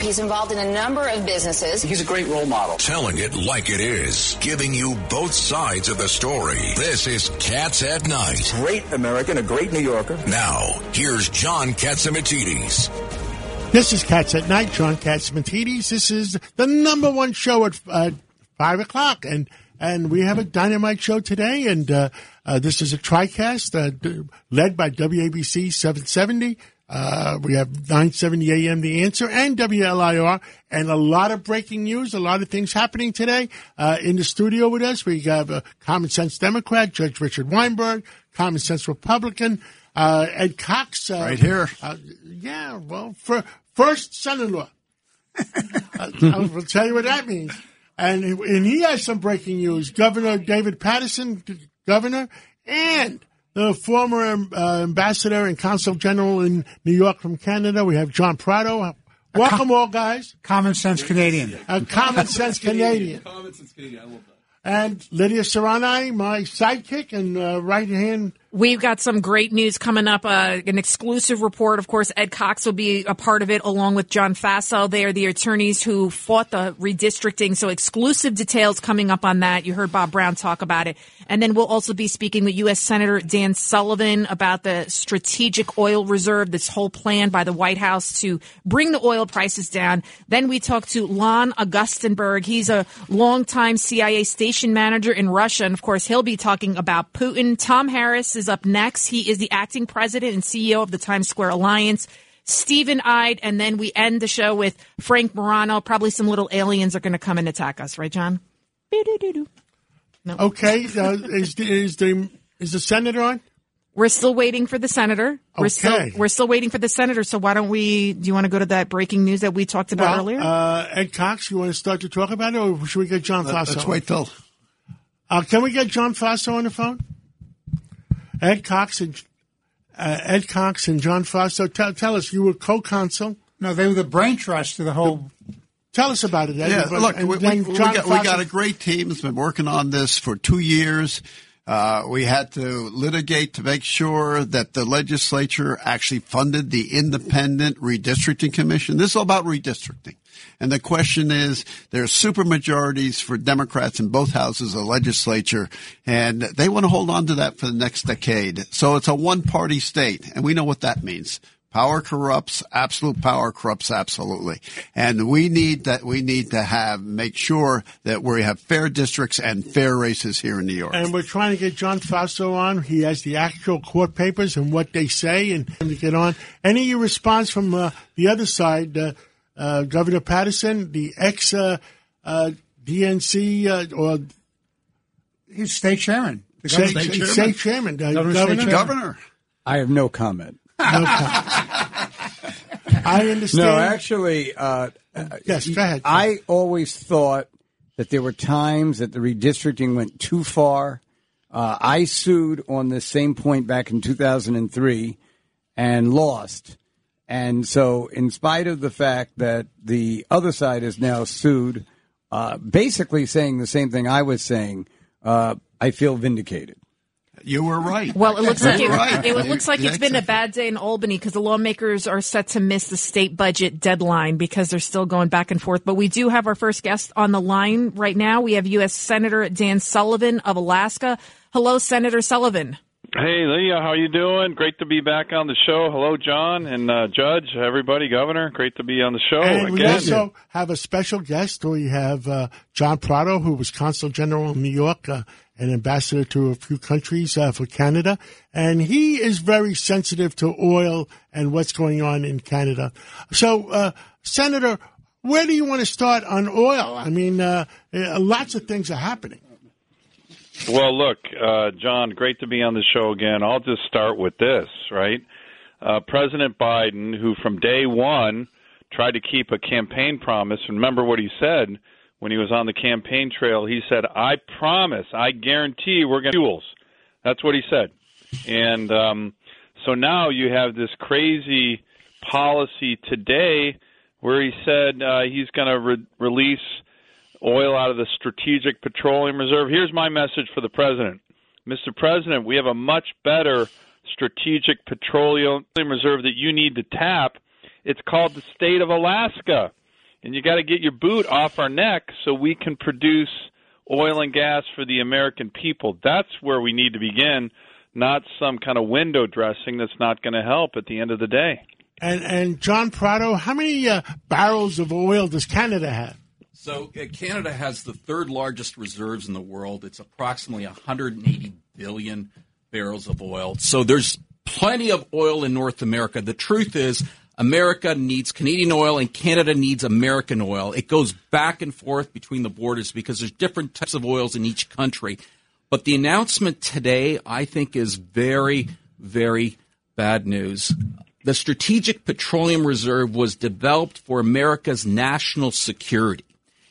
He's involved in a number of businesses. He's a great role model. Telling it like it is, giving you both sides of the story. This is Cats at Night. Great American, a great New Yorker. Now, here's John Catsimatidis. This is Cats at Night, John Catsimatidis. This is the number one show at uh, 5 o'clock. And and we have a dynamite show today. And uh, uh, this is a TriCast uh, led by WABC 770. Uh, we have 970 AM The Answer and WLIR and a lot of breaking news, a lot of things happening today. Uh, in the studio with us, we have a Common Sense Democrat, Judge Richard Weinberg, Common Sense Republican, uh, Ed Cox. Uh, Right here. Uh, yeah, well, for, first son-in-law. Uh, I'll tell you what that means. And, and he has some breaking news. Governor David Paterson, governor, and the former uh, ambassador and consul general in New York from Canada. We have John Prato. Welcome, all guys. Common sense Canadian. A common sense Canadian. I love that. And Lidia Curanaj, my sidekick and uh, right hand. We've got some great news coming up. Uh, an exclusive report. Of course, Ed Cox will be a part of it along with John Faso. They are the attorneys who fought the redistricting. So exclusive details coming up on that. You heard Bob Brown talk about it. And then we'll also be speaking with U.S. Senator Dan Sullivan about the strategic oil reserve, this whole plan by the White House to bring the oil prices down. Then we talk to Lon Augustenberg. He's a longtime CIA station manager in Russia. And of course, he'll be talking about Putin. Tom Harris is up next. He is the acting president and CEO of the Times Square Alliance. Stephen Ide, and then we end the show with Frank Morano. Probably some little aliens are going to come and attack us, right, John? Okay, uh, is, the, is the is the senator on? We're still waiting for the senator. We're still Okay. we're still waiting for the senator. So why don't we? Do you want to go to that breaking news that we talked about Well, earlier? Uh, Ed Cox, you want to start to talk about it, or should we get John Faso? Let's wait till. Uh, can we get John Faso on the phone? Ed Cox and uh, Ed Cox and John Faso. Tell, tell us, you were co-consul. No, they were the brain trust to the whole. Tell us about it. Ed. Yeah, And look, we, we, we John got, we got a great team that's been working on this for two years. Uh, we had to litigate to make sure that the legislature actually funded the independent redistricting commission. This is all about redistricting. And the question is, there's super majorities for Democrats in both houses of legislature, and they want to hold on to that for the next decade. So it's a one party state, and we know what that means. Power corrupts, absolute power corrupts absolutely. And we need that, we need to have, make sure that we have fair districts and fair races here in New York. And we're trying to get John Faso on. He has the actual court papers and what they say, and to get on. Any response from uh, the other side, uh, uh, Governor Paterson, the ex uh, uh, DNC uh, or He's state chairman. The state, governor- state, state chairman, uh, Governor, governor. state Governor. I have no comment. No comment. I understand. No, actually, uh, yes, go ahead. I always thought that there were times that the redistricting went too far. Uh, I sued on this same point back in 2003 and lost. And so, in spite of the fact that the other side is now sued, uh, basically saying the same thing I was saying, uh, I feel vindicated. You were right. Well, it looks like it, Right. it, looks like it's been a bad day in Albany because the lawmakers are set to miss the state budget deadline because they're still going back and forth. But we do have our first guest on the line right now. We have U.S. Senator Dan Sullivan of Alaska. Hello, Senator Sullivan. Hey, Leah, how you doing? Great to be back on the show. Hello, John and uh, Judge, everybody, Governor. Great to be on the show and we also have a special guest. We have uh, John Prato, who was Consul General in New York uh, and ambassador to a few countries uh, for Canada. And he is very sensitive to oil and what's going on in Canada. So, uh, Senator, where do you want to start on oil? I mean, uh, lots of things are happening. Well, look, uh, John, great to be on the show again. I'll just start with this, right? Uh, President Biden, who from day one tried to keep a campaign promise, remember what he said when he was on the campaign trail? He said, I promise, I guarantee we're going to fuels. That's what he said. And um, so now you have this crazy policy today where he said uh, he's going to re- release oil out of the Strategic Petroleum Reserve. Here's my message for the president Mr. President, we have a much better Strategic Petroleum Reserve that you need to tap. It's called the state of Alaska. and you got to get your boot off our neck so we can produce oil and gas for the American people. That's where we need to begin, not some kind of window dressing that's not going to help at the end of the day. And and John Prato, how many uh, barrels of oil does Canada have? So uh, Canada has the third largest reserves in the world. It's approximately 180 billion barrels of oil. So there's plenty of oil in North America. The truth is, America needs Canadian oil and Canada needs American oil. It goes back and forth between the borders because there's different types of oils in each country. But the announcement today, I think, is very, very bad news. The Strategic Petroleum Reserve was developed for America's national security.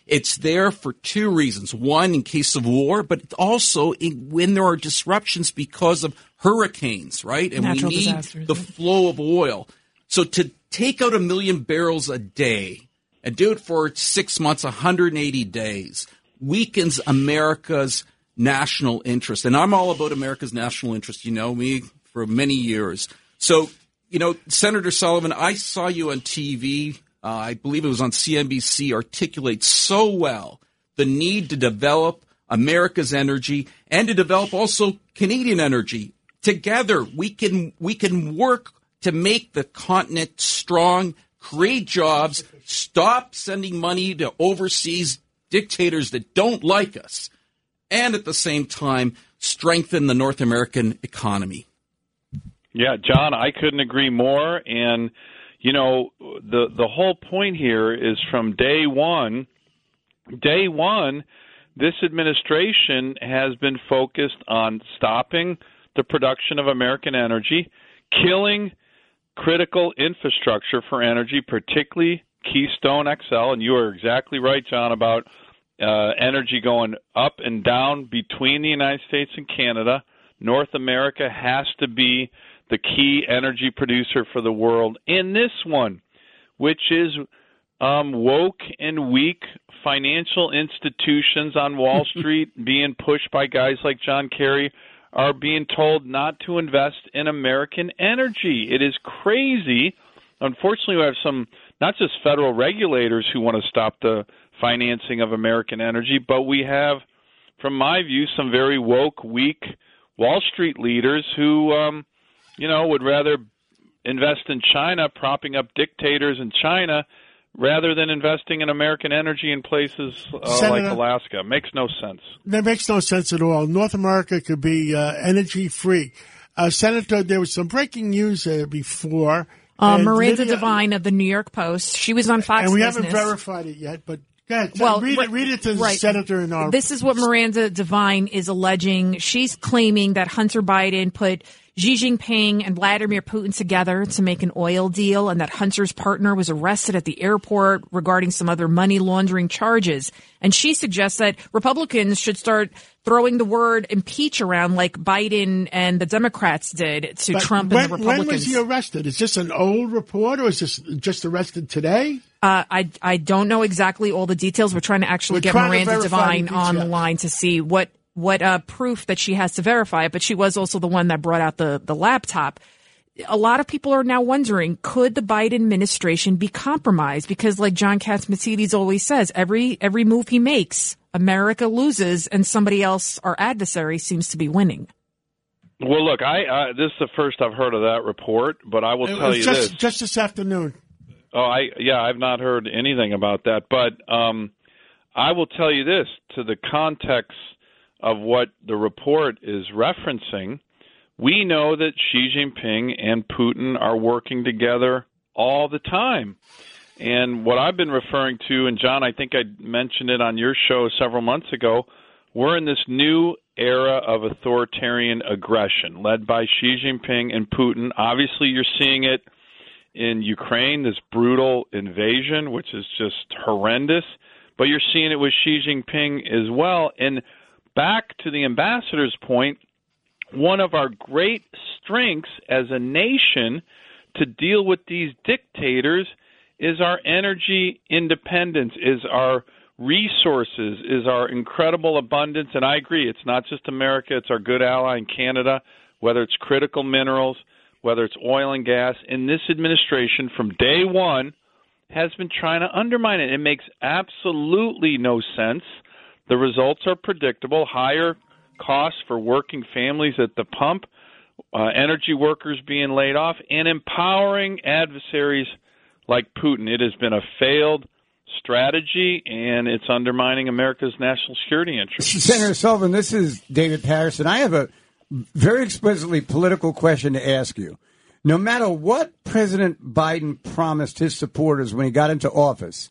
It's there for two reasons. One, in case of war, but also in, when there are disruptions because of hurricanes, right? And Natural we need disasters, the flow of oil. So to take out a million barrels a day and do it for six months, 180 days, weakens America's national interest. And I'm all about America's national interest. You know me for many years. So, you know, Senator Sullivan, I saw you on TV. Uh, I believe it was on CNBC. Articulate so well the need to develop America's energy and to develop also Canadian energy. Together, we can we can work to make the continent strong, create jobs, stop sending money to overseas dictators that don't like us, and at the same time strengthen the North American economy. Yeah, John, I couldn't agree more. And you know, the the whole point here is from day one. Day one, this administration has been focused on stopping the production of American energy, killing critical infrastructure for energy, particularly Keystone XL. And you are exactly right, John, about uh, energy going up and down between the United States and Canada. North America has to be the key energy producer for the world. In this one, which is um, woke and weak financial institutions on Wall Street being pushed by guys like John Kerry are being told not to invest in American energy. It is crazy. Unfortunately, we have some not just federal regulators who want to stop the financing of American energy, but we have, from my view, some very woke, weak Wall Street leaders who, um, you know, would rather invest in China, propping up dictators in China, rather than investing in American energy in places uh, like Senator- Alaska. Makes no sense. That makes no sense at all. North America could be uh, energy free. Uh, Senator, there was some breaking news before. Uh, Miranda Lydia- Devine of the New York Post. She was on Fox And we Business. haven't verified it yet, but go ahead. Well, read, right- it, read it to the right. senator in our. This is what Miranda Devine is alleging. She's claiming that Hunter Biden put Xi Jinping and Vladimir Putin together to make an oil deal and that Hunter's partner was arrested at the airport regarding some other money laundering charges. And she suggests that Republicans should start throwing the word impeach around like Biden and the Democrats did to But Trump when, and the Republicans. When was he arrested? Is this an old report or is this just arrested today? Uh, I I don't know exactly all the details. We're trying to actually We're get Miranda Devine on the line to see what what uh, proof that she has to verify it. But she was also the one that brought out the the laptop. A lot of people are now wondering: Could the Biden administration be compromised? Because, like John Catsimatidis always says, every every move he makes, America loses, and somebody else, our adversary, seems to be winning. Well, look, I uh, this is the first I've heard of that report, but I will It tell was you just, this. just this afternoon. Oh, I yeah, I've not heard anything about that, but um, I will tell you this: to the context of what the report is referencing, we know that Xi Jinping and Putin are working together all the time. And what I've been referring to, and John, I think I mentioned it on your show several months ago, we're in this new era of authoritarian aggression led by Xi Jinping and Putin. Obviously, you're seeing it in Ukraine, this brutal invasion, which is just horrendous. But you're seeing it with Xi Jinping as well. And back to the ambassador's point, one of our great strengths as a nation to deal with these dictators is our energy independence, is our resources, is our incredible abundance. And I agree, it's not just America, it's our good ally in Canada, whether it's critical minerals, whether it's oil and gas. In this administration, from day one, has been trying to undermine it. It makes absolutely no sense. The results are predictable higher costs for working families at the pump, uh, energy workers being laid off, and empowering adversaries like Putin. It has been a failed strategy, and it's undermining America's national security interests. Senator Sullivan, this is David Paterson. I have a very explicitly political question to ask you. No matter what President Biden promised his supporters when he got into office,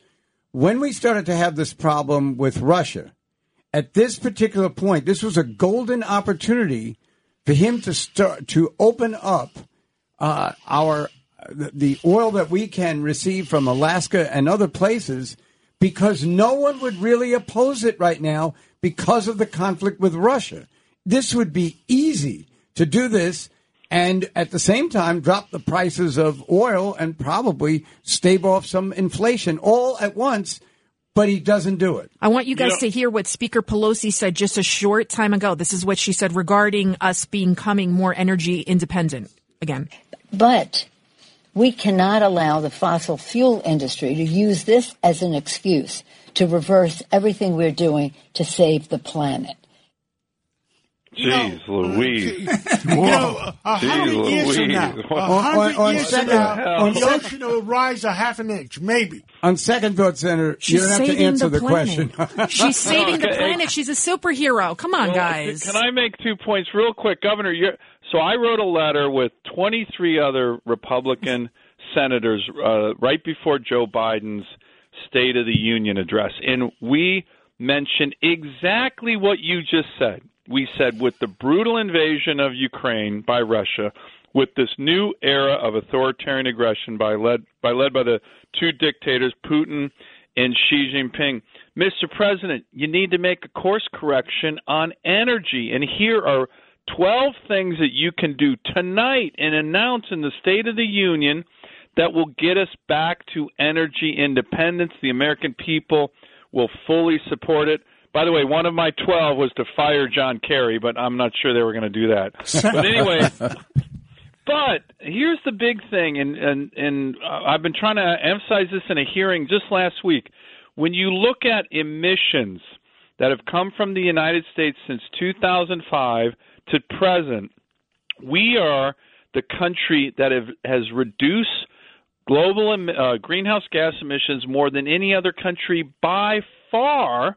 when we started to have this problem with Russia, at this particular point, this was a golden opportunity for him to start to open up uh, our the oil that we can receive from Alaska and other places because no one would really oppose it right now because of the conflict with Russia. This would be easy to do this and at the same time drop the prices of oil and probably stave off some inflation all at once. But he doesn't do it. I want you guys to hear what Speaker Pelosi said just a short time ago. This is what she said regarding us becoming more energy independent again. But we cannot allow the fossil fuel industry to use this as an excuse to reverse everything we're doing to save the planet. Jeez Louise. You know, a Jeez hundred years from Louise. now, a hundred on- on years from second- now, on the second- ocean will rise a half an inch, maybe. On second thought, Senator, She's you don't have to answer the, the, planet. question. She's saving the planet. She's a superhero. Come on, Well, guys. Can I make two points real quick, Governor? You're, so I wrote a letter with 23 other Republican senators uh, right before Joe Biden's State of the Union address, and we mentioned exactly what you just said. We said with the brutal invasion of Ukraine by Russia, with this new era of authoritarian aggression by led by led by the two dictators, Putin and Xi Jinping. Mr. President, you need to make a course correction on energy. And here are 12 things that you can do tonight and announce in the State of the Union that will get us back to energy independence. The American people will fully support it. By the way, one of my 12 was to fire John Kerry, but I'm not sure they were going to do that. But anyway, but here's the big thing, and and and uh, I've been trying to emphasize this in a hearing just last week. When you look at emissions that have come from the United States since 2005 to present, we are the country that have, has reduced global em- uh, greenhouse gas emissions more than any other country by far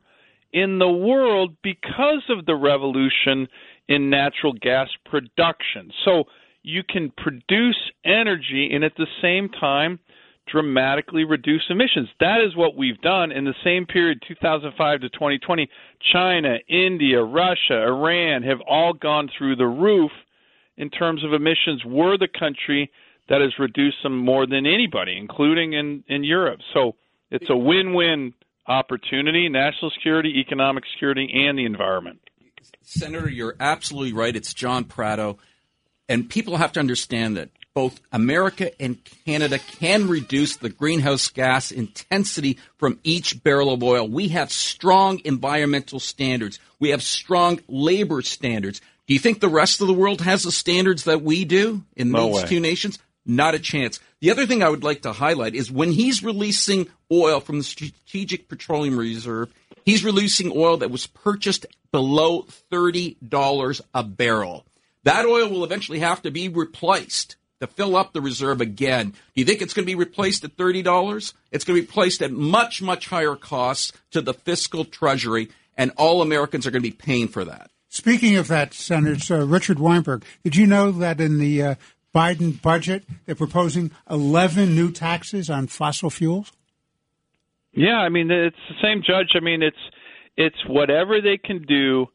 in the world because of the revolution in natural gas production. So you can produce energy and at the same time dramatically reduce emissions. That is what we've done in the same period 2005 to 2020. China, India, Russia, Iran have all gone through the roof in terms of emissions. We're the country that has reduced them more than anybody, including in, in Europe. So it's a win win opportunity national security, economic security, and the environment. Senator, you're absolutely right. It's John Prato. And people have to understand that both America and Canada can reduce the greenhouse gas intensity from each barrel of oil. We have strong environmental standards. We have strong labor standards. Do you think the rest of the world has the standards that we do in No these way. two nations? Not a chance. The other thing I would like to highlight is when he's releasing oil from the Strategic Petroleum Reserve, he's releasing oil that was purchased below $30 a barrel. That oil will eventually have to be replaced to fill up the reserve again. Do you think it's going to be replaced at $30? It's going to be replaced at much, much higher costs to the fiscal treasury, and all Americans are going to be paying for that. Speaking of that, Senator uh, Richard Weinberg, did you know that in the uh, Biden budget they're proposing 11 new taxes on fossil fuels? Yeah, I mean it's the same judge. I mean it's it's whatever they can do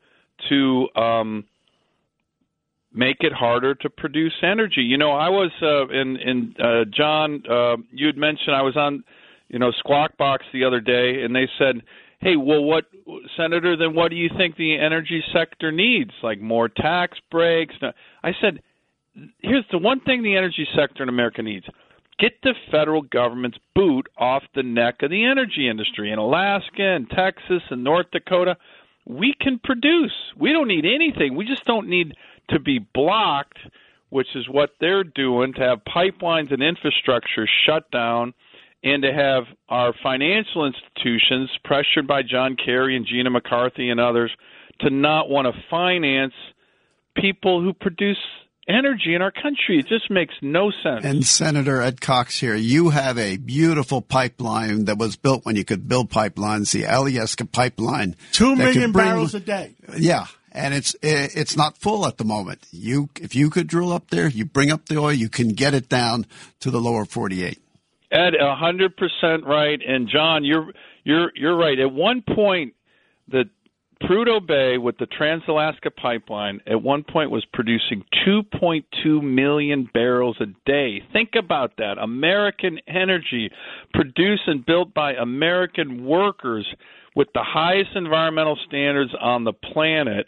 to um, make it harder to produce energy. You know, I was uh, in in uh, John. Uh, you had mentioned I was on, you know, Squawk Box the other day, and they said, "Hey, well, what, Senator? Then what do you think the energy sector needs? Like more tax breaks?" I said, "Here's the one thing the energy sector in America needs." Get the federal government's boot off the neck of the energy industry in Alaska and Texas and North Dakota. We can produce. We don't need anything. We just don't need to be blocked, which is what they're doing, to have pipelines and infrastructure shut down and to have our financial institutions pressured by John Kerry and Gina McCarthy and others to not want to finance people who produce energy in our country. It just makes no sense. And Senator Ed Cox here, you have a beautiful pipeline that was built when you could build pipelines, the Alyeska pipeline. Two that million could bring- barrels a day. Yeah, and it's eh, it's not full at the moment. You if you could drill up there, you bring up the oil, you can get it down to the lower 48. Ed, a hundred percent right. And John, you're you're you're right. At one point, the Prudhoe Bay with the Trans-Alaska Pipeline at one point was producing 2.2 million barrels a day. Think about that. American energy produced and built by American workers with the highest environmental standards on the planet.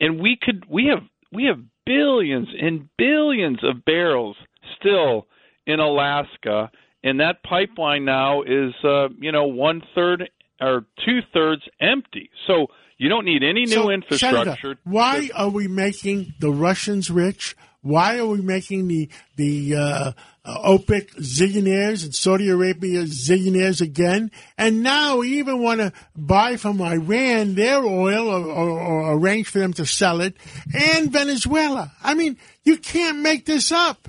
And we could we have we have billions and billions of barrels still in Alaska and that pipeline now is uh, you know one third or two thirds empty. So you don't need any new So, infrastructure. Senator, why are we making the Russians rich? Why are we making the the uh, uh, OPEC zillionaires and Saudi Arabia zillionaires again? And now we even want to buy from Iran their oil or, or, or arrange for them to sell it, and Venezuela. I mean, you can't make this up.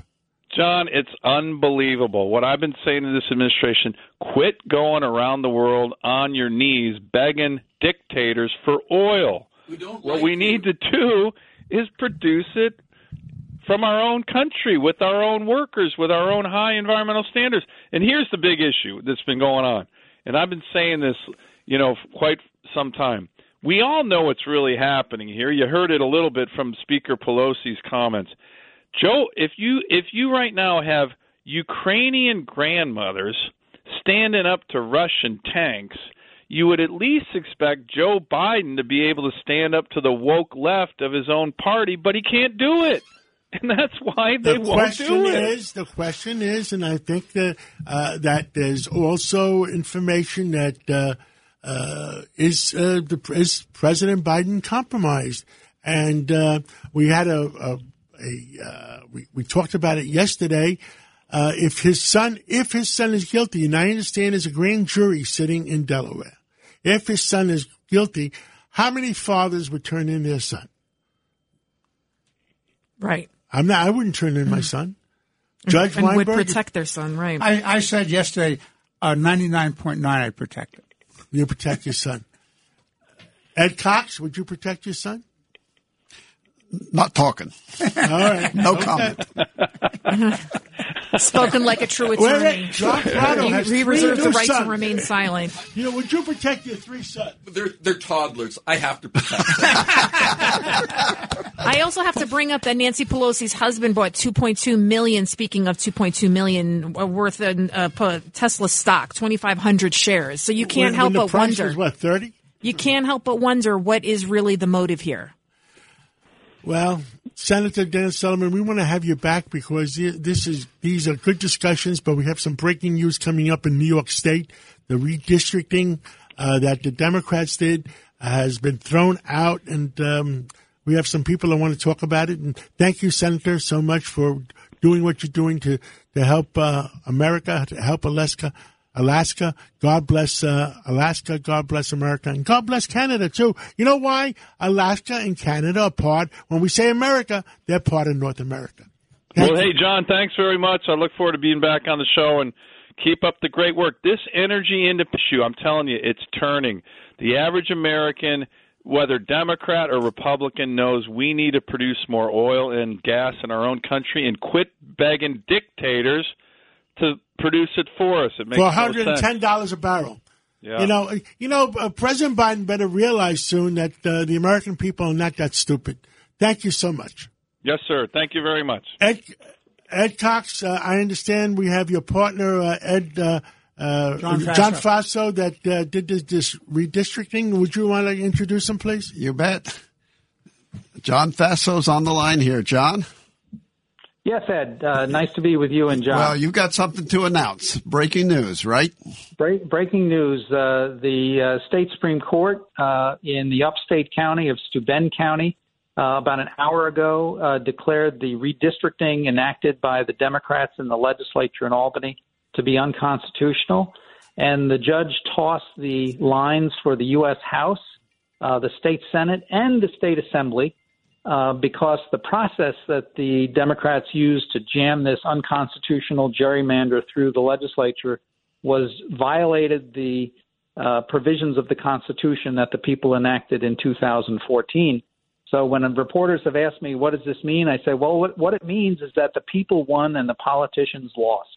John, it's unbelievable. What I've been saying to this administration, quit going around the world on your knees begging dictators for oil. what we need to do is produce it from our own country with our own workers, with our own high environmental standards. And here's the big issue that's been going on. And I've been saying this, you know, for quite some time. We all know what's really happening here. You heard it a little bit from Speaker Pelosi's comments. Joe, if you if you right now have Ukrainian grandmothers standing up to Russian tanks, you would at least expect Joe Biden to be able to stand up to the woke left of his own party, but he can't do it. And that's why they the won't do it. is the question is, and I think that uh, that there's also information that uh, uh, is uh, the is President Biden compromised, and uh, we had a, a, a uh, we we talked about it yesterday. Uh, if his son, if his son is guilty, and I understand there's a grand jury sitting in Delaware, if his son is guilty, how many fathers would turn in their son? Right. I'm not. I wouldn't turn in my son. Judge and would protect their son, right? I, I said yesterday, uh, 99.9 I'd protect it. You protect your son. Ed Cox, would you protect your son? Not talking. All right. No comment. Spoken like a true attorney. wait, John Prato has he reserves the new right to remain silent. You know, would you protect your three sons? They're they're toddlers. I have to protect them. I also have to bring up that Nancy Pelosi's husband bought 2.2 million. Speaking of 2.2 million uh, worth of uh, Tesla stock, 2,500 shares. So you can't When- help when the but price wonder. was, what thirty? You can't help but wonder what is really the motive here. Well, Senator Dennis Sullivan, we want to have you back because this is these are good discussions, but we have some breaking news coming up in New York State. The redistricting uh, that the Democrats did has been thrown out, and um, we have some people that want to talk about it. And thank you, Senator, so much for doing what you're doing to to help uh, America, to help Alaska. Alaska, God bless uh, Alaska, God bless America, and God bless Canada too. You know why? Alaska and Canada are part. When we say America, they're part of North America. Well, hey, John, thanks very much. I look forward to being back on the show and keep up the great work. This energy industry issue, I'm telling you, it's turning. The average American, whether Democrat or Republican, knows we need to produce more oil and gas in our own country and quit begging dictators to produce it for us. It makes For no one hundred and sense. ten dollars a barrel. Yeah. You know, you know, uh, President Biden better realize soon that uh, the American people are not that stupid. Thank you so much, Yes, sir. Thank you very much. Ed. Ed Cox, uh, I understand we have your partner uh, Ed uh, uh, John Faso. John Faso that uh, did this, this redistricting. Would you want to introduce him, please? You bet. John Faso's on the line here. John? Yes, Ed. Uh, nice to be with you and John. Well, you've got something to announce. Breaking news, right? Break, breaking news: uh, the uh, state supreme court uh, in the upstate county of Steuben County, uh, about an hour ago, uh, declared the redistricting enacted by the Democrats in the legislature in Albany to be unconstitutional. And the judge tossed the lines for the U.S. House, uh, the state Senate, and the state Assembly uh, because the process that the Democrats used to jam this unconstitutional gerrymander through the legislature was violated the uh, provisions of the Constitution that the people enacted in 2014. So when reporters have asked me, what does this mean? I say, well, what, what it means is that the people won and the politicians lost.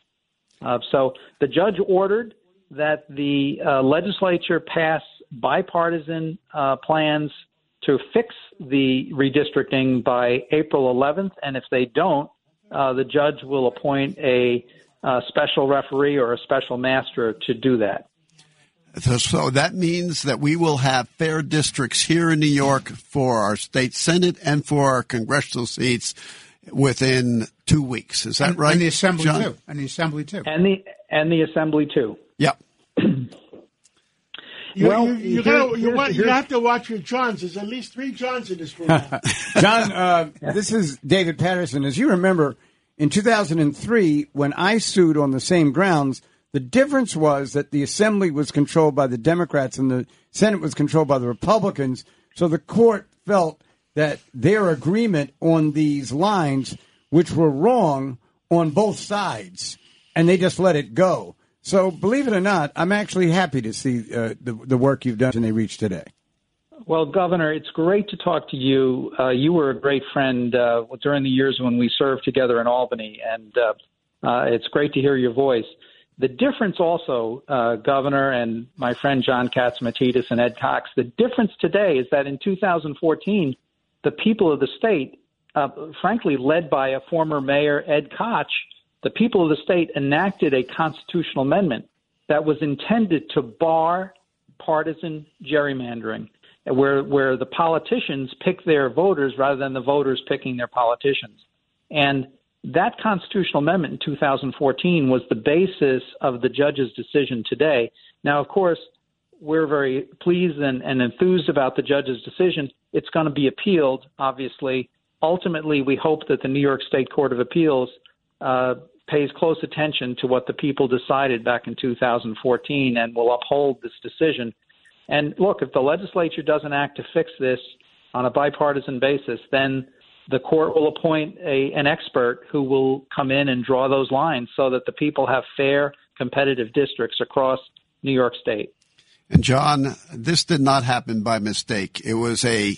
Uh, so the judge ordered that the uh, legislature pass bipartisan uh, plans to fix the redistricting by April 11th, and if they don't, uh, the judge will appoint a uh, special referee or a special master to do that. So, so, that means that we will have fair districts here in New York for our state senate and for our congressional seats within two weeks. Is that and, right? And the assembly John? too. And the assembly too. And the and the assembly too. Yep. You, Well, you, you, here- gotta, you, here's- want- you have to watch your Johns. There's at least three Johns in this room. John, uh, this is David Paterson. As you remember, in 2003, when I sued on the same grounds, the difference was that the Assembly was controlled by the Democrats and the Senate was controlled by the Republicans. So the court felt that their agreement on these lines, which were wrong on both sides, and they just let it go. So believe it or not, I'm actually happy to see uh, the, the work you've done and they reached today. Well, Governor, it's great to talk to you. Uh, you were a great friend uh, during the years when we served together in Albany, and uh, uh, it's great to hear your voice. The difference, also, uh, Governor and my friend John Catsimatidis and Ed Cox, the difference today is that in 2014, the people of the state, frankly, led by a former mayor, Ed Koch, the people of the state enacted a constitutional amendment that was intended to bar partisan gerrymandering, where where the politicians pick their voters rather than the voters picking their politicians. And that constitutional amendment in 2014 was the basis of the judge's decision today. Now, of course, we're very pleased and, and enthused about the judge's decision. It's going to be appealed, obviously. Ultimately, we hope that the New York State Court of Appeals uh, pays close attention to what the people decided back in 2014 and will uphold this decision. And look, if the legislature doesn't act to fix this on a bipartisan basis, then the court will appoint a, an expert who will come in and draw those lines so that the people have fair, competitive districts across New York State. And John, this did not happen by mistake. It was a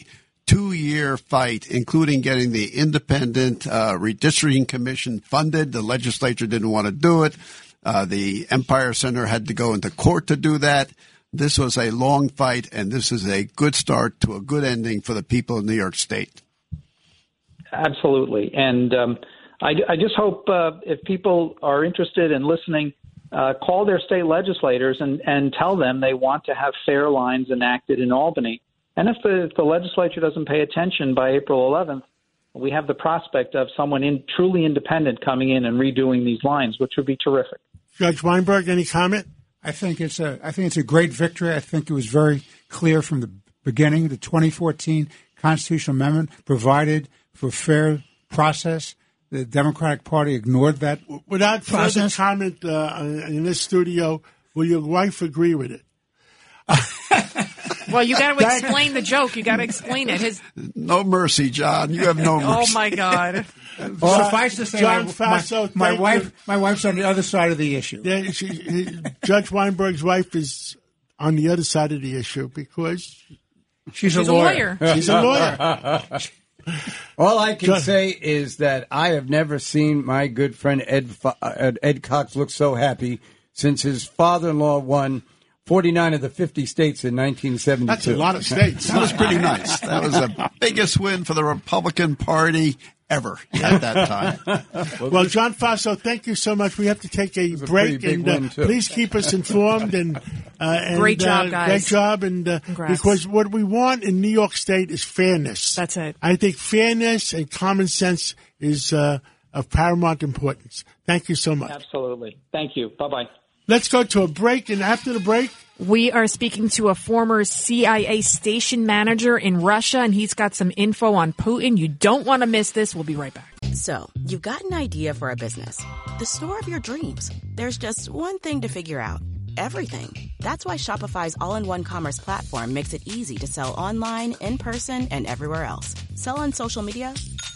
two year fight, including getting the independent uh, redistricting commission funded. The legislature didn't want to do it. Uh, the Empire Center had to go into court to do that. This was a long fight, and this is a good start to a good ending for the people of New York State. Absolutely. And um, I, I, just hope uh, if people are interested in listening, uh, call their state legislators and, and tell them they want to have fair lines enacted in Albany. And if the, if the legislature doesn't pay attention by April 11th, we have the prospect of someone in, truly independent coming in and redoing these lines, which would be terrific. Judge Weinberg, any comment? I think it's a I think it's a great victory. I think it was very clear from the beginning. The 2014 constitutional amendment provided for fair process. The Democratic Party ignored that. Without further process. comment uh, in this studio, will your wife agree with it? Well, you got to explain the joke. You got to explain it. His, No mercy, John. You have no mercy. oh my God. Well, suffice to say, John my, Faso, my, my wife, you. my wife's on the other side of the issue. Yeah, she, Judge Weinberg's wife is on the other side of the issue because She's, She's a lawyer. she's a lawyer. All I can John- say is that I have never seen my good friend Ed uh, Ed Cox look so happy since his father-in-law won 49 of the 50 states in 1972. That's a lot of states. That was pretty nice. That was the biggest win for the Republican Party ever at that time. Well, John Faso, thank you so much. We have to take a a break, pretty big and uh, please keep us informed. And, uh, and Great job, uh, guys. Great job, and uh, because what we want in New York State is fairness. That's it. I think fairness and common sense is uh, of paramount importance. Thank you so much. Absolutely. Thank you. Bye bye. Let's go to a break, and after the break, We are speaking to a former CIA station manager in Russia, and he's got some info on Putin. You don't want to miss this. We'll be right back. So, you've got an idea for a business, the store of your dreams. There's just one thing to figure out everything. That's why Shopify's all in one commerce platform makes it easy to sell online, in person, and everywhere else. Sell on social media,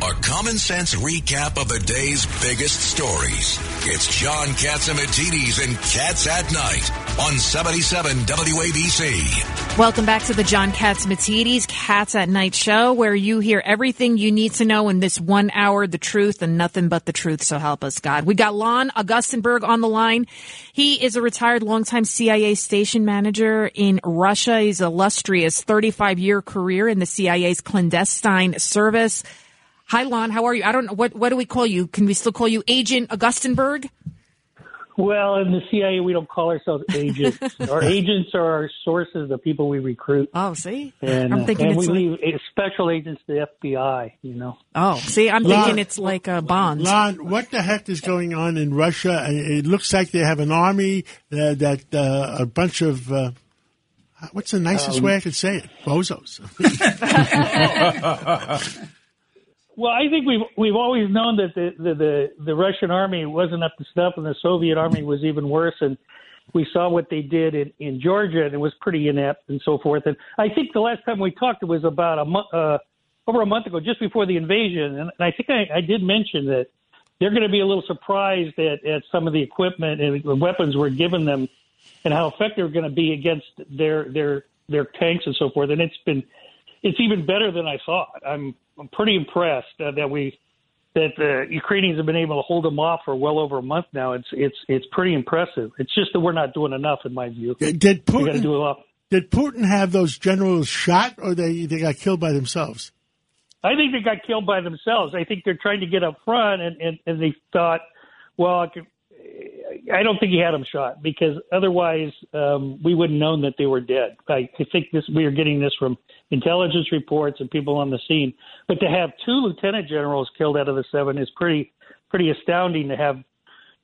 A common sense recap of the day's biggest stories. It's John Catsimatidis and Cats at Night on 77 WABC. Welcome back to the John Catsimatidis Cats at Night show, where you hear everything you need to know in this one hour, the truth and nothing but the truth. So help us God. We got Lon Augustenberg on the line. He is a retired longtime CIA station manager in Russia. He's illustrious 35 year career in the CIA's clandestine service. Hi, Lon. How are you? I don't know. What, what do we call you? Can we still call you Agent Augustenberg? Well, in the CIA, we don't call ourselves agents. our agents are our sources, the people we recruit. Oh, see? And, I'm thinking and it's we like- leave special agents to the FBI, you know. Oh, see, I'm Lon- thinking it's like uh, bonds. Lon, what the heck is going on in Russia? It looks like they have an army uh, that uh, a bunch of uh, what's the nicest Um, way I could say it? Bozos. Well, I think we've we've always known that the, the the the Russian army wasn't up to snuff, and the Soviet army was even worse. And we saw what they did in, in Georgia, and it was pretty inept and so forth. And I think the last time we talked, it was about a month, uh, over a month ago, just before the invasion. And, and I think I, I did mention that they're going to be a little surprised at, at some of the equipment and the weapons we're giving them, and how effective they're going to be against their their their tanks and so forth. And it's been it's even better than I thought. I'm I'm pretty impressed uh, that we that the Ukrainians have been able to hold them off for well over a month now. It's it's it's pretty impressive. It's just that we're not doing enough, in my view. Did we got to Putin do a lot. did Putin have those generals shot, or they they got killed by themselves? I think they got killed by themselves. I think they're trying to get up front, and and, and they thought, well, I, could, I don't think he had them shot because otherwise um, we wouldn't known that they were dead. I, I think this we are getting this from intelligence reports and people on the scene. But to have two lieutenant generals killed out of the seven is pretty pretty astounding. To have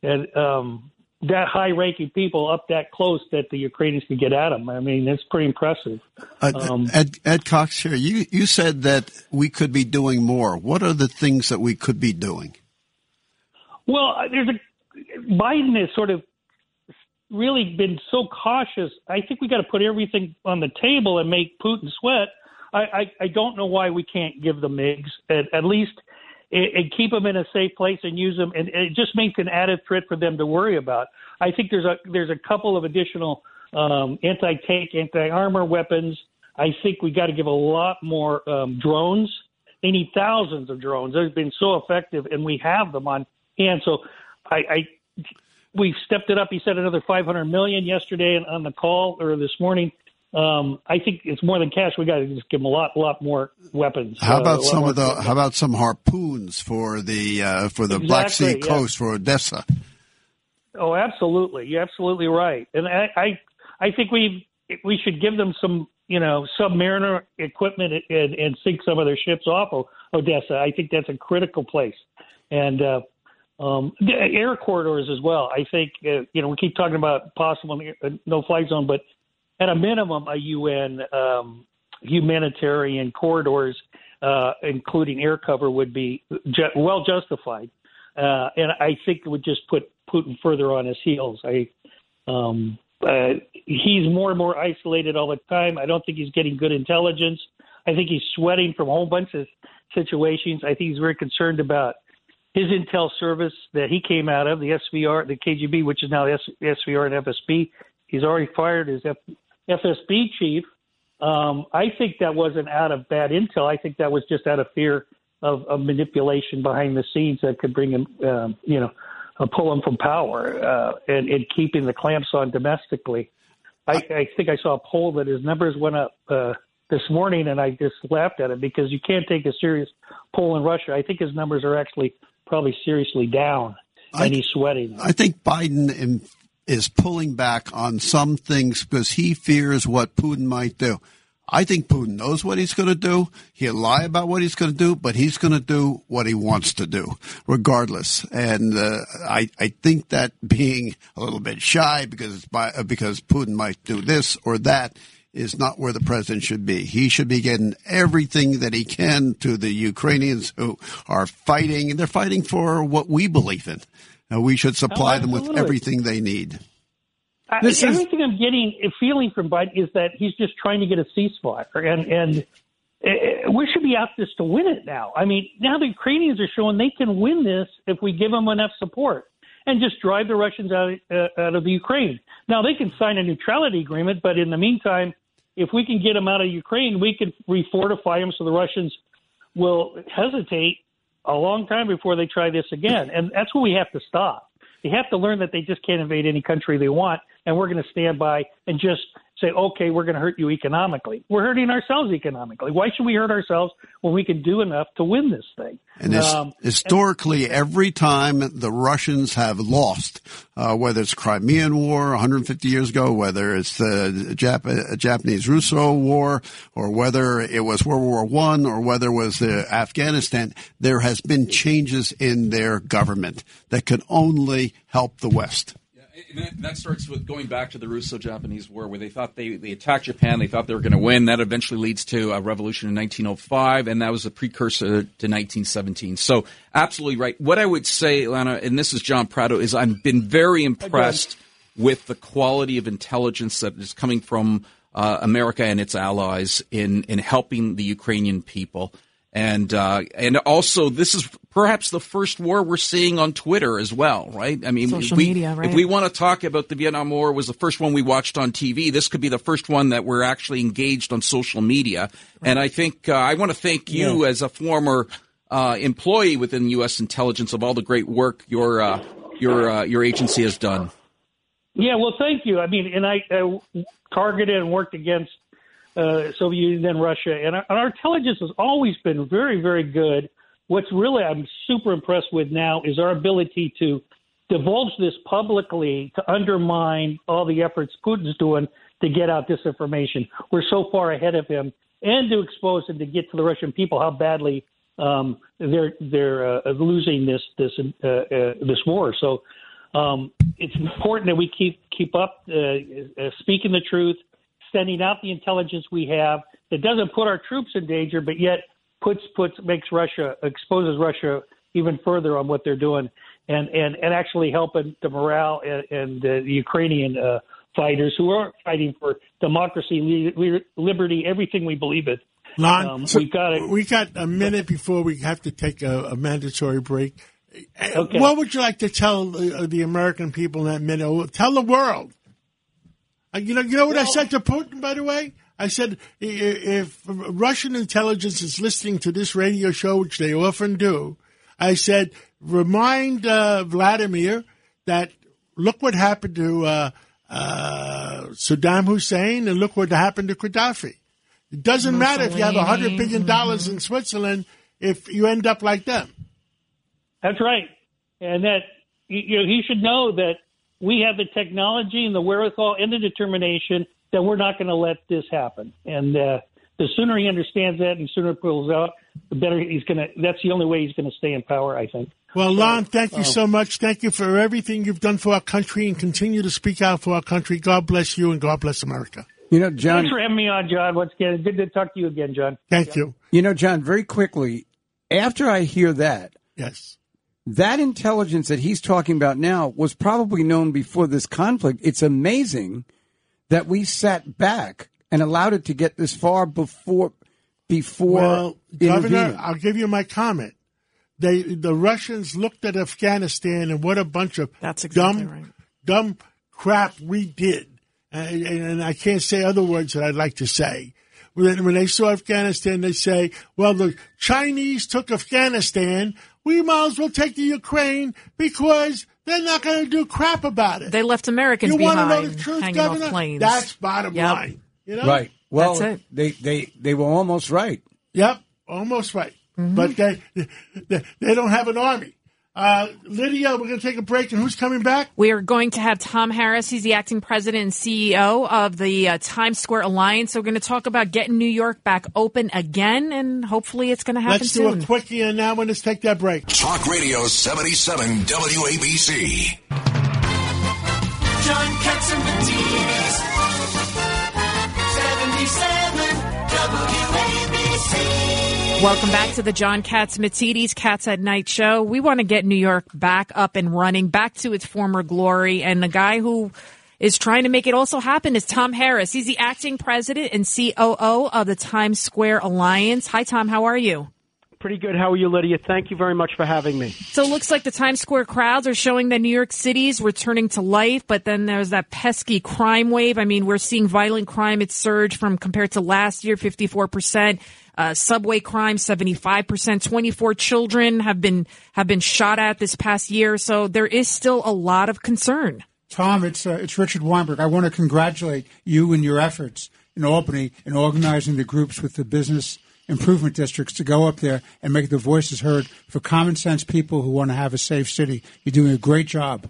and, um, that high-ranking people up that close that the Ukrainians could get at them. I mean, it's pretty impressive. Uh, Um, Ed, Ed Cox here. You you said that we could be doing more. What are the things that we could be doing? Well, there's a Biden has sort of really been so cautious. I think we got to put everything on the table and make Putin sweat. I, I, I don't know why we can't give the MIGs at, at least and, and keep them in a safe place and use them, and it just makes an added threat for them to worry about. I think there's a there's a couple of additional um, anti-tank, anti-armor weapons. I think we got to give a lot more um, drones. They need thousands of drones. They've been so effective, and we have them on hand. So I, I we've stepped it up. He said another 500 million yesterday on the call or this morning. Um, I think it's more than cash. We got to just give them a lot, lot more weapons. How Uh, about lot some of the? equipment. How about some harpoons for the uh, for the Black Sea yeah. coast for Odessa? Oh, absolutely. You're absolutely right. And I, I, I think we we should give them some, you know, submariner equipment and, and sink some of their ships off of Odessa. I think that's a critical place. And uh, um, air corridors as well. I think, uh, you know, we keep talking about possible no flight zone, but at a minimum, a UN um, humanitarian corridors, uh, including air cover, would be ju- well justified. Uh, and I think it would just put Putin further on his heels. I, um, uh, he's more and more isolated all the time. I don't think he's getting good intelligence. I think he's sweating from a whole bunch of situations. I think he's very concerned about his intel service that he came out of, the SVR, the KGB, which is now S- SVR and FSB. He's already fired his F- FSB chief. Um, I think that wasn't out of bad intel. I think that was just out of fear of, of manipulation behind the scenes that could bring him, um, you know, uh, pull him from power uh, and, and keeping the clamps on domestically. I, I think I saw a poll that his numbers went up uh, this morning, and I just laughed at it because you can't take a serious poll in Russia. I think his numbers are actually probably seriously down, and he's sweating. I think Biden is pulling back on some things because he fears what Putin might do. I think Putin knows what he's going to do. He'll lie about what he's going to do, but he's going to do what he wants to do, regardless. And uh, I, I think that being a little bit shy because it's by, uh, because Putin might do this or that is not where the president should be. He should be getting everything that he can to the Ukrainians who are fighting, and they're fighting for what we believe in. Uh, we should supply Oh, them with everything they need. I, This is- everything I'm getting a feeling from Biden is that he's just trying to get a ceasefire, and and uh, we should be out this to win it now. I mean, now the Ukrainians are showing they can win this if we give them enough support and just drive the Russians out uh, out of the Ukraine. Now they can sign a neutrality agreement, but in the meantime, if we can get them out of Ukraine, we can refortify them so the Russians will hesitate a long time before they try this again. And that's what we have to stop. They have to learn that they just can't invade any country they want, and we're going to stand by and just say, okay, we're going to hurt you economically. We're hurting ourselves economically. Why should we hurt ourselves when we can do enough to win this thing? And Um, historically, every time the Russians have lost, uh, whether it's Crimean War 150 years ago, whether it's the Jap- uh, Japanese-Russo War, or whether it was World War One, or whether it was uh, Afghanistan, there has been changes in their government that can only help the West. And that, that starts with going back to the Russo-Japanese War, where they thought they, they attacked Japan, they thought they were going to win. That eventually leads to a revolution in 1905, and that was a precursor to 1917. So, absolutely right. What I would say, Lana, and this is John Prato, is I've been very impressed with the quality of intelligence that is coming from uh, America and its allies in in helping the Ukrainian people. And uh, and also, this is perhaps the first war we're seeing on Twitter as well, right? I mean, Social we, media, right. if we want to talk about the Vietnam War was the first one we watched on TV, this could be the first one that we're actually engaged on social media. And I think uh, I want to thank you Yeah. as a former uh, employee within U.S. intelligence of all the great work your uh, your uh, your agency has done. Yeah, well, thank you. I mean, and I uh, targeted and worked against uh, Soviet Union and Russia, and our, and our intelligence has always been very, very good. What's really I'm super impressed with now is our ability to divulge this publicly to undermine all the efforts Putin's doing to get out disinformation. We're so far ahead of him, and to expose and to get to the Russian people how badly um, they're they're uh, losing this this uh, uh, this war. So um, it's important that we keep keep up uh, uh, speaking the truth, sending out the intelligence we have that doesn't put our troops in danger, but yet puts puts makes Russia exposes Russia even further on what they're doing, and and and actually helping the morale and, and the Ukrainian uh, fighters who are fighting for democracy, li- li- liberty, everything we believe in. Lon, Um, so we got it. We got a minute before we have to take a, a mandatory break. Okay. What would you like to tell uh, the American people in that minute? Tell the world. Uh, you know, you know what I said to Putin, by the way. I said if Russian intelligence is listening to this radio show, which they often do, I said remind uh, Vladimir that look what happened to uh, uh, Saddam Hussein and look what happened to Gaddafi. It doesn't matter if you have a hundred billion dollars in Switzerland if you end up like them. That's right, and that you know he should know that we have the technology and the wherewithal and the determination that we're not going to let this happen. And uh, the sooner he understands that, and the sooner it pulls out, the better he's going to. That's the only way he's going to stay in power, I think. Well, Lon, thank you uh, so much. Thank you for everything you've done for our country and continue to speak out for our country. God bless you and God bless America. You know, John. Thanks for having me on, John. Once again, good to talk to you again, John. Thank you. You know, John, very quickly, after I hear that, yes, that intelligence that he's talking about now was probably known before this conflict. It's amazing that we sat back and allowed it to get this far before before Well, Governor. I'll give you my comment. They the Russians looked at Afghanistan and what a bunch of That's exactly dumb, right. dumb crap we did, and, and I can't say other words that I'd like to say. When, when they saw Afghanistan, they say, "Well, the Chinese took Afghanistan. We might as well take the Ukraine because they're not going to do crap about it." They left Americans you want to behind know the truth, hanging Governor? off planes. That's bottom Yep. line. You know? right. Well, That's it. they they they were almost right. Yep, almost right. Mm-hmm. But they, they they don't have an army. Uh, Lidia, we're going to take a break, and who's coming back? We are going to have Tom Harris. He's the acting president and CEO of the uh, Times Square Alliance. So we're going to talk about getting New York back open again, and hopefully it's going to happen Let's soon. do a quickie, and now let's take that break. Talk Radio 77 WABC. John Catsimatidis. 77 Welcome back to the John Catsimatidis Cats at Night show. We want to get New York back up and running, back to its former glory. And the guy who is trying to make it also happen is Tom Harris. He's the acting president and COO of the Times Square Alliance. Hi, Tom. How are you? Pretty good. How are you, Lidia? Thank you very much for having me. So it looks like the Times Square crowds are showing that New York City's returning to life, but then there's that pesky crime wave. I mean, we're seeing violent crime. It's surged from compared to last year, 54%. Uh, subway crime, 75%. 24 children have been, have been shot at this past year. So there is still a lot of concern. Tom, it's uh, it's Richard Weinberg. I want to congratulate you and your efforts in Albany in organizing the groups with the business improvement districts to go up there and make the voices heard for common sense people who want to have a safe city. You're doing a great job.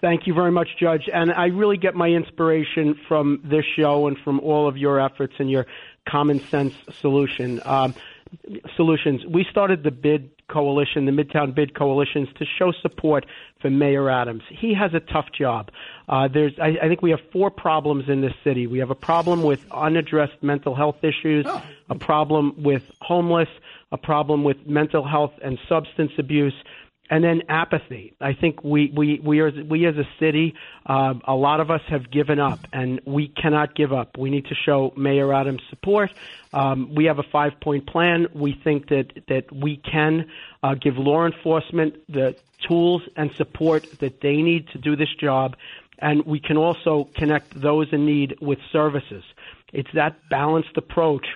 Thank you very much, Judge. And I really get my inspiration from this show and from all of your efforts and your common sense solution um, solutions. We started the bid coalition, the Midtown Bid coalitions, to show support for Mayor Adams. He has a tough job. Uh, there's, I, I think we have four problems in this city. We have a problem with unaddressed mental health issues, a problem with homeless, a problem with mental health and substance abuse, and then apathy. I think we we we are we as a city, uh, a lot of us have given up, and we cannot give up. We need to show Mayor Adams support. Um, we have a five point plan. We think that that we can uh, give law enforcement the tools and support that they need to do this job, and we can also connect those in need with services. It's that balanced approach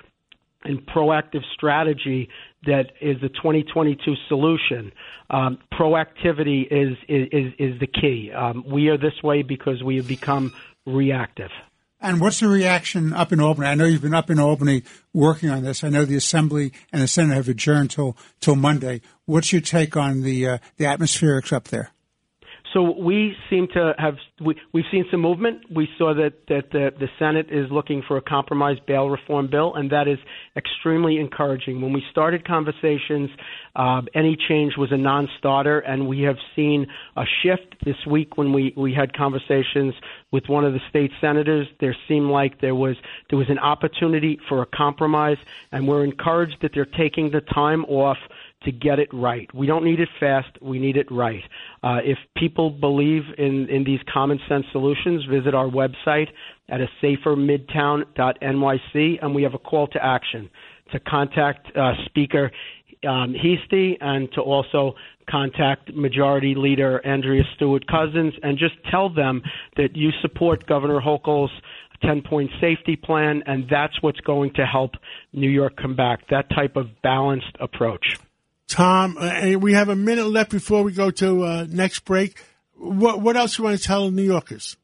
and proactive strategy that is the 2022 solution. Um, proactivity is, is, is the key. Um, we are this way because we have become reactive. And what's the reaction up in Albany? I know you've been up in Albany working on this. I know the Assembly and the Senate have adjourned till till Monday. What's your take on the uh, the atmospherics up there? So we seem to have we, we've seen some movement. We saw that that the, the Senate is looking for a compromise bail reform bill, and that is extremely encouraging. When we started conversations, uh, any change was a non-starter, and we have seen a shift this week when we we had conversations with one of the state senators. There seemed like there was there was an opportunity for a compromise, and we're encouraged that they're taking the time off to get it right. We don't need it fast. We need it right. Uh, if people believe in, in these common sense solutions, visit our website at a safermidtown.nyc, and we have a call to action to contact uh, Speaker um, Heastie and to also contact Majority Leader Andrea Stewart Cousins and just tell them that you support Governor Hochul's 10 point safety plan, and that's what's going to help New York come back. That type of balanced approach. Tom, uh, and we have a minute left before we go to uh, next break. What, what else you want to tell New Yorkers?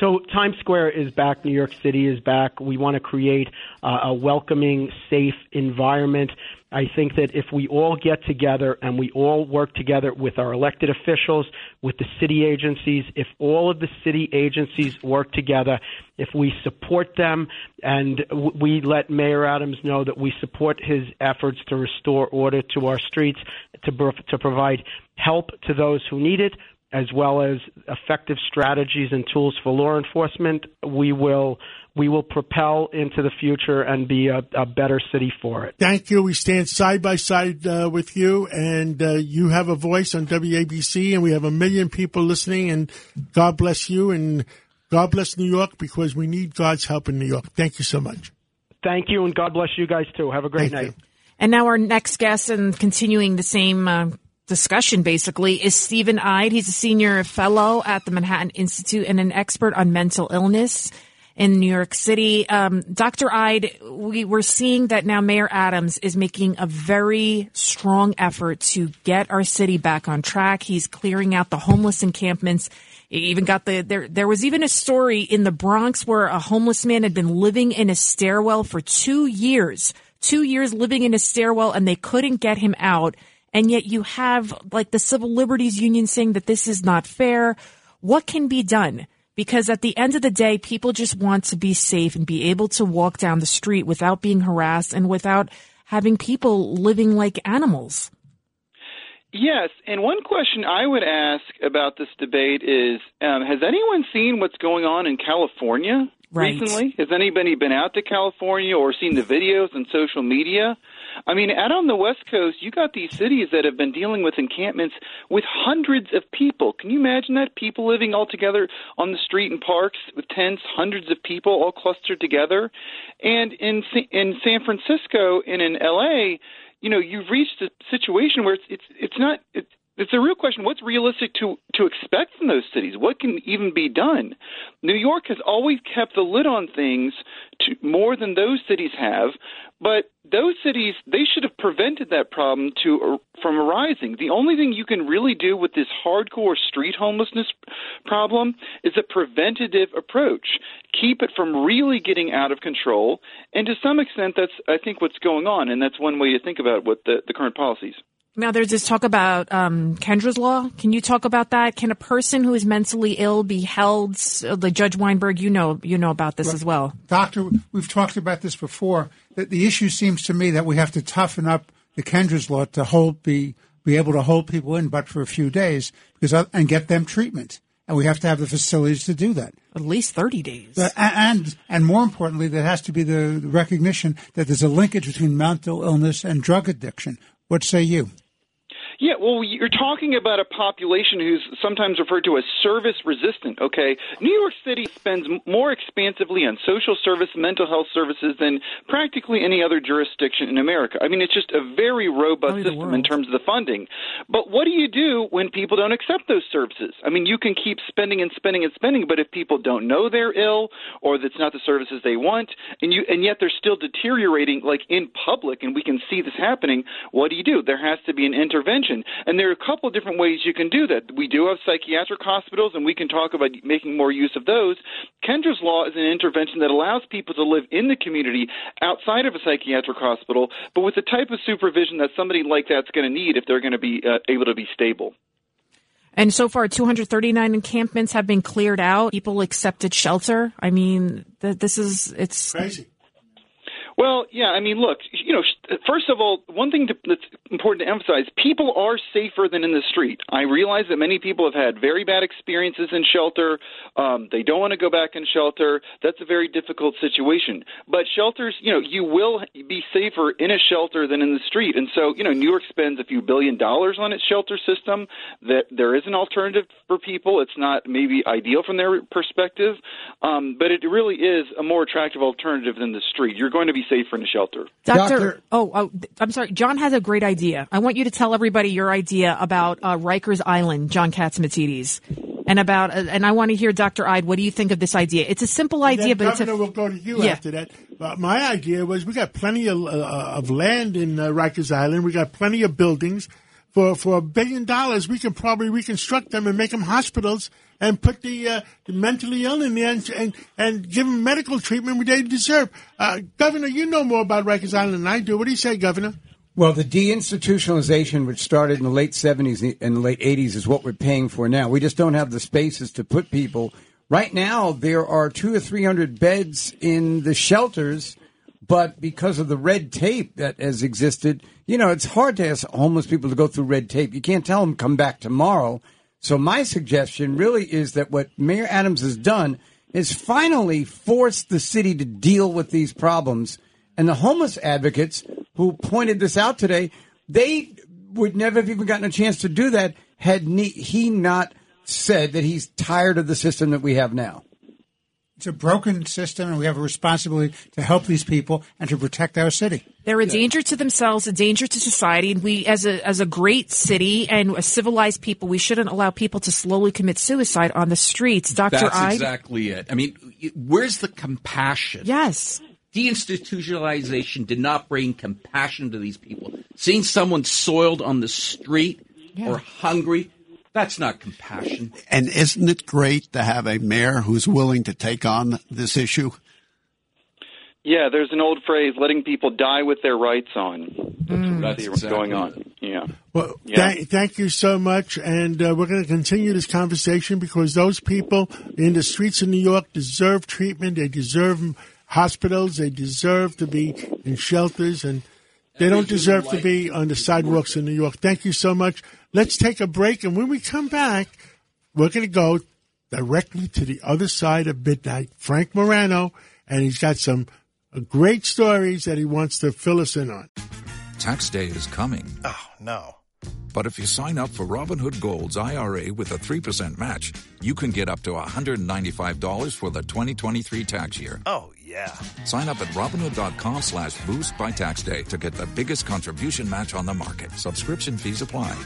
So Times Square is back. New York City is back. We want to create uh, a welcoming, safe environment. I think that if we all get together and we all work together with our elected officials, with the city agencies, if all of the city agencies work together, if we support them and we let Mayor Adams know that we support his efforts to restore order to our streets, to, to provide help to those who need it, as well as effective strategies and tools for law enforcement, we will we will propel into the future and be a, a better city for it. Thank you. We stand side by side uh, with you, and uh, you have a voice on WABC, and we have a million people listening. And God bless you, and God bless New York because we need God's help in New York. Thank you so much. Thank you, and God bless you guys too. Have a great Thank night. you. And now our next guest, and continuing the same uh, discussion, basically, is Stephen Eide. He's a senior fellow at the Manhattan Institute and an expert on mental illness in New York City. Um, Dr. Eide, we, we're seeing that now Mayor Adams is making a very strong effort to get our city back on track. He's clearing out the homeless encampments. He even got the there. There was even a story in the Bronx where a homeless man had been living in a stairwell for two years. Two years living in a stairwell, and they couldn't get him out. And yet you have like the Civil Liberties Union saying that this is not fair. What can be done? Because at the end of the day, people just want to be safe and be able to walk down the street without being harassed and without having people living like animals. Yes, and one question I would ask about this debate is: um, Has anyone seen what's going on in California Right. recently? Has anybody been out to California or seen the videos on social media? I mean, out on the West Coast, you got these cities that have been dealing with encampments with hundreds of people. Can you imagine that? People living all together on the street in parks with tents, hundreds of people all clustered together. And in in San Francisco and in LA, you know, you've reached a situation where it's it's it's not it's it's a real question. What's realistic to to expect from those cities? What can even be done? New York has always kept the lid on things to more than those cities have, but those cities they should have prevented that problem to uh, from arising. The only thing you can really do with this hardcore street homelessness problem is a preventative approach. Keep it from really getting out of control, and to some extent, that's I think what's going on, and that's one way to think about what the, the current policies. Now, there's this talk about um, Kendra's law. Can you talk about that? Can a person who is mentally ill be held? uh, Like Judge Weinberg, you know, you know about this as well. Doctor, we've talked about this before. That the issue seems to me that we have to toughen up the Kendra's law to hold be be able to hold people in, but for a few days, because and get them treatment, and we have to have the facilities to do that. At least thirty days. But- and and more importantly, there has to be the recognition that there's a linkage between mental illness and drug addiction. What say you? Yeah, well, you're talking about a population who's sometimes referred to as service resistant, okay? New York City spends more expansively on social service, mental health services than practically any other jurisdiction in America. I mean, it's just a very robust system in terms of the funding. But what do you do when people don't accept those services? I mean, you can keep spending and spending and spending, but if people don't know they're ill or that's not the services they want, and you and yet they're still deteriorating like in public and we can see this happening, what do you do? There has to be an intervention. And there are a couple of different ways you can do that. We do have psychiatric hospitals and we can talk about making more use of those. Kendra's law is an intervention that allows people to live in the community outside of a psychiatric hospital, but with the type of supervision that somebody like that's going to need if they're going to be uh, able to be stable. And so far, 239 encampments have been cleared out. People accepted shelter. I mean, th- this is it's crazy. Well, yeah, I mean, look, you know, first of all, one thing to, that's important to emphasize people are safer than in the street. I realize that many people have had very bad experiences in shelter. Um, they don't want to go back in shelter. That's a very difficult situation. But shelters, you know, you will be safer in a shelter than in the street. And so, you know, New York spends a few billion dollars on its shelter system. That there is an alternative for people. It's not maybe ideal from their perspective, um, but it really is a more attractive alternative than the street. You're going to be safer in a shelter. Doctor, oh, oh, I'm sorry. John has a great idea. I want you to tell everybody your idea about uh, Rikers Island, John Catsimatidis, and about. Uh, and I want to hear, Doctor Eide, what do you think of this idea? It's a simple idea, And then but it's a, Governor will go to you Yeah. after that. But my idea was we got plenty of, uh, of land in uh, Rikers Island. We got plenty of buildings. For for a billion dollars, we can probably reconstruct them and make them hospitals and put the, uh, the mentally ill in and, and and give them medical treatment which they deserve. Uh, Governor, you know more about Rikers Island than I do. What do you say, Governor? Well, the deinstitutionalization, which started in the late 70s and the late 80s, is what we're paying for now. We just don't have the spaces to put people. Right now, there are two or 300 beds in the shelters, but because of the red tape that has existed, you know, it's hard to ask homeless people to go through red tape. You can't tell them come back tomorrow. So my suggestion really is that what Mayor Adams has done is finally forced the city to deal with these problems. And the homeless advocates who pointed this out today, they would never have even gotten a chance to do that had he not said that he's tired of the system that we have now. It's a broken system, and we have a responsibility to help these people and to protect our city. They're a danger to themselves, a danger to society, and we, as a as a great city and a civilized people, we shouldn't allow people to slowly commit suicide on the streets. Doctor That's Eide, exactly it. I mean, where's the compassion? Yes. Deinstitutionalization did not bring compassion to these people. Seeing someone soiled on the street or hungry, that's not compassion. And isn't it great to have a mayor who's willing to take on this issue? Yeah, there's an old phrase: "Letting people die with their rights on." That's, That's really what's exactly going on. Yeah. Yeah. Well, Yeah. thank, thank you so much, and uh, we're going to continue this conversation because those people in the streets of New York deserve treatment. They deserve hospitals. They deserve to be in shelters, and they don't deserve to be on the sidewalks in New York. Thank you so much. Let's take a break, and when we come back, we're going to go directly to the other side of midnight. Frank Morano, and he's got some great stories that he wants to fill us in on. Tax day is coming. Oh, no. But if you sign up for Robinhood Gold's IRA with a 3% match, you can get up to $195 for the 2023 tax year. Oh, yeah. Sign up at Robinhood.com slash boost by tax day to get the biggest contribution match on the market. Subscription fees apply.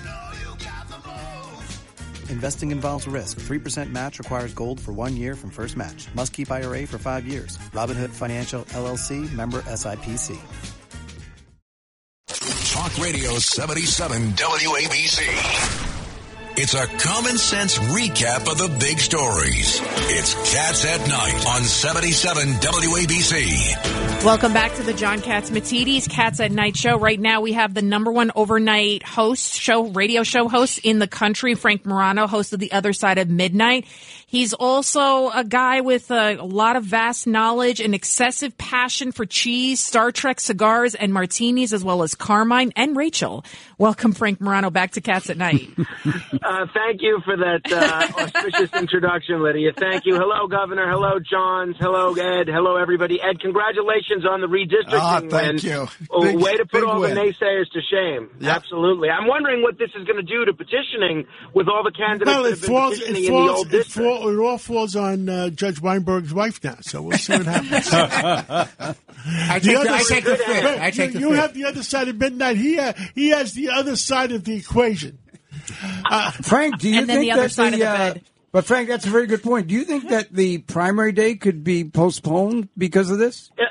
Investing involves risk. 3% match requires gold for one year from first match. Must keep IRA for five years. Robinhood Financial LLC member SIPC. Talk Radio 77 WABC. It's a common sense recap of the big stories. It's Cats at Night on 77 WABC. Welcome back to the John Catsimatidis Cats at Night show. Right now we have the number one overnight host show, radio show host in the country, Frank Morano, host of The Other Side of Midnight. He's also a guy with a, a lot of vast knowledge and excessive passion for cheese, Star Trek cigars, and martinis, as well as Carmine and Rachel. Welcome, Frank Morano, back to Cats at Night. Uh, thank you for that uh, auspicious introduction, Lidia. Thank you. Hello, Governor. Hello, Johns. Hello, Ed. Hello, everybody. Ed, congratulations on the redistricting Ah, thank win. you. Oh, Big- way to put all win. the naysayers to shame. Absolutely. I'm wondering what this is going to do to petitioning with all the candidates Well, that it have been falls. petitioning It in the old district. Fall, it all falls on uh, Judge Weinberg's wife now. So we'll see what happens. I take the- I take the fifth. I take you, the you have the other side of midnight. He ha- he has the other side of the equation. Frank, do you And then think the other that side of the uh. But Frank, that's a very good point. Do you think that the primary day could be postponed because of this? Uh,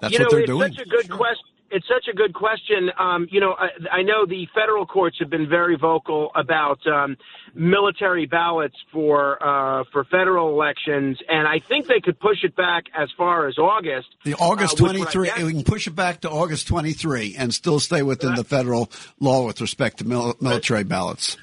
That's you what know, they're it's doing. Such a good question. It's such a good question. Um, you know, I, I know the federal courts have been very vocal about um, military ballots for uh, for federal elections, and I think they could push it back as far as August. The August which would, I 23, guess- we can push it back to August 23 and still stay within the federal law with respect to mil- military ballots.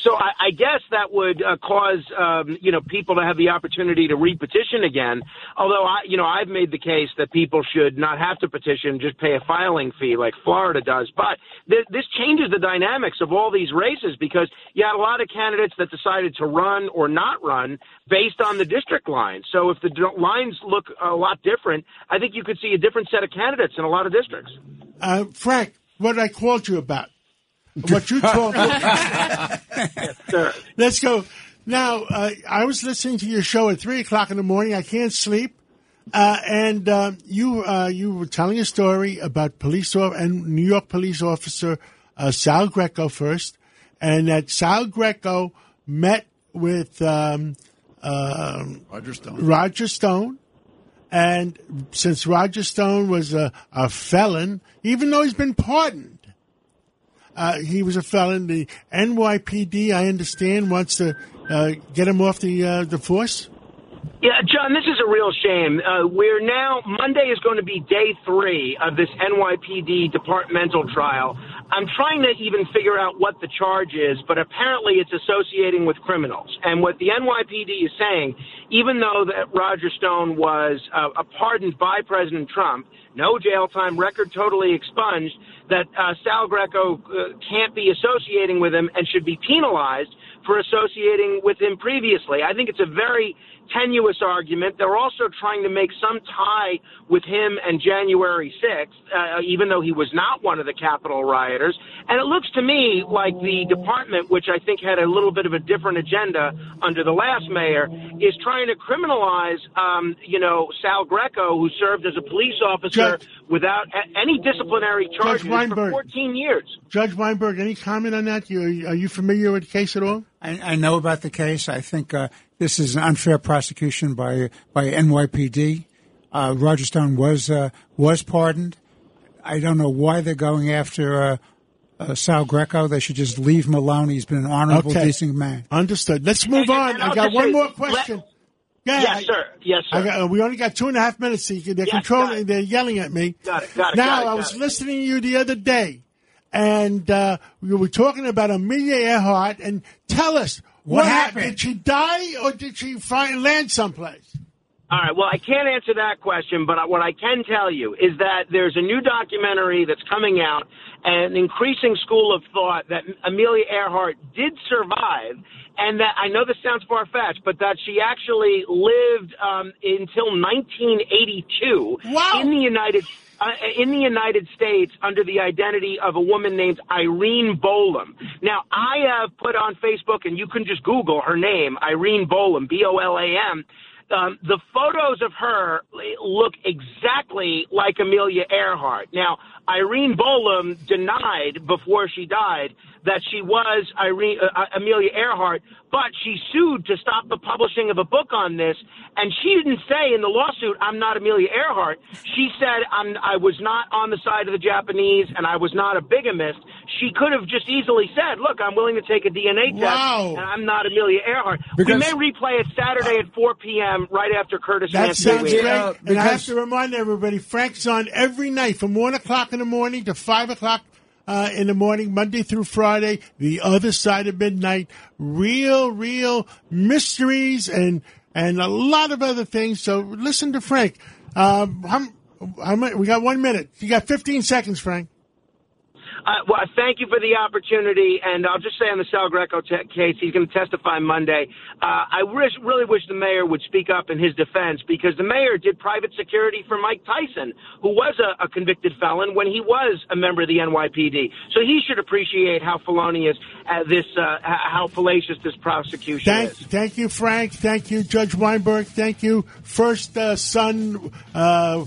So I, I guess that would uh, cause um, you know people to have the opportunity to repetition again. Although I you know I've made the case that people should not have to petition, just pay a filing fee like Florida does. But th- this changes the dynamics of all these races because you had a lot of candidates that decided to run or not run based on the district lines. So if the d- lines look a lot different, I think you could see a different set of candidates in a lot of districts. Uh, Frank, what I called you about? What you told me? Let's go. Now, uh, I was listening to your show at three o'clock in the morning. I can't sleep, uh, and uh, you uh, you were telling a story about police or- and New York police officer uh, Sal Greco first, and that Sal Greco met with um, um, Roger Stone. Roger Stone. And since Roger Stone was a, a felon, even though he's been pardoned, uh, he was a felon. The NYPD, I understand, wants to uh, get him off the uh, the force. Yeah, John, this is a real shame. Uh, we're now, Monday is going to be day three of this NYPD departmental trial. I'm trying to even figure out what the charge is, but apparently it's associating with criminals. And what the NYPD is saying, even though that Roger Stone was uh, pardoned by President Trump, no jail time, record totally expunged, that uh, Sal Greco uh, can't be associating with him and should be penalized for associating with him previously. I think it's a very tenuous argument. They're also trying to make some tie with him and January 6th, uh, even though he was not one of the Capitol rioters. And it looks to me like the department, which I think had a little bit of a different agenda under the last mayor, is trying to criminalize, um, you know, Sal Greco, who served as a police officer without a- any disciplinary charges for Weinberg. 14 years. Judge Weinberg, any comment on that? You, are you familiar with the case at all? I, I know about the case. I think uh, this is an unfair prosecution by by NYPD. Uh, Roger Stone was uh, was pardoned. I don't know why they're going after uh, uh, Sal Greco. They should just leave him alone. He's been an honorable, Okay. decent man. Understood. Let's move on. I got one say- more let- question. Yeah, Yes, I- sir. Yes, sir. I got, uh, we only got two and a half minutes. So they're Yes, controlling. They're yelling at me. Got it, got it, now got it, I was it. listening to you the other day, and uh, we were talking about Amelia Earhart. And tell us what, What happened? happened? Did she die or did she find land someplace? All right. Well, I can't answer that question, but what I can tell you is that there's a new documentary that's coming out, an increasing school of thought that Amelia Earhart did survive, and that I know this sounds far fetched, but that she actually lived um, until 1982 in the United uh, in the United States under the identity of a woman named Irene Bolam. Now, I have put on Facebook, and you can just Google her name, Irene Bolam, B O L A M. Um, the photos of her look exactly like Amelia Earhart. Now, Irene Bolam denied before she died that she was Irene, uh, Amelia Earhart, but she sued to stop the publishing of a book on this. And she didn't say in the lawsuit, "I'm not Amelia Earhart." She said, I'm, "I was not on the side of the Japanese, and I was not a bigamist." She could have just easily said, "Look, I'm willing to take a DNA test, Wow. and I'm not Amelia Earhart." we Because- may replay it Saturday at 4 p.m. right after Curtis That Anthony sounds wins. great. and I have to remind everybody, Frank's on every night from 1 o'clock in the morning to 5 o'clock uh, in the morning, Monday through Friday, the other side of midnight. Real, real mysteries and and a lot of other things. So listen to Frank. Um, how, how we got one minute. You got 15 seconds, Frank. Uh, well, thank you for the opportunity, and I'll just say on the Sal Greco te- case, he's going to testify Monday. Uh, I wish, really wish the mayor would speak up in his defense because the mayor did private security for Mike Tyson, who was a, a convicted felon when he was a member of the NYPD. So he should appreciate how felonious uh, this, uh, how fallacious this prosecution Thank, is. thank you, Frank. Thank you, Judge Weinberg. Thank you, first uh, son, uh,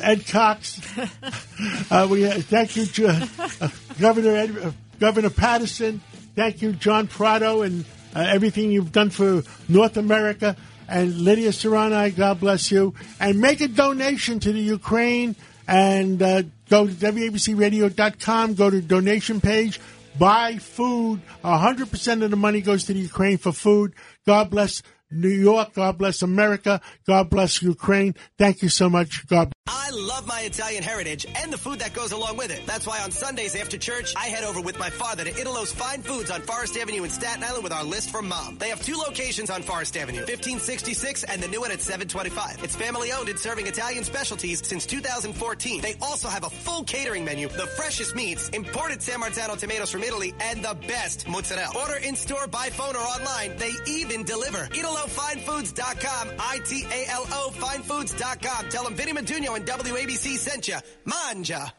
Ed Cox. uh, we uh, thank you, Ju- uh, Governor Ed, uh, Governor Paterson. Thank you, John Prato, and uh, everything you've done for North America. And Lidia Curanaj, God bless you. And make a donation to the Ukraine and uh, go to WABCRadio.com, go to donation page, buy food. 100% of the money goes to the Ukraine for food. God bless New York. God bless America. God bless Ukraine. Thank you so much. God I love my Italian heritage and the food that goes along with it. That's why on Sundays after church, I head over with my father to Italo's Fine Foods on Forest Avenue in Staten Island with our list from mom. They have two locations on Forest Avenue, 1566 and the new one at 725. It's family owned and serving Italian specialties since 2014. They also have a full catering menu, the freshest meats, imported San Marzano tomatoes from Italy, and the best mozzarella. Order in store, by phone, or online. They even deliver. ItaloFineFoods.com, I-T-A-L-O Finefoods.com. Tell them Vinny Maduno and WABC sent you. Manja.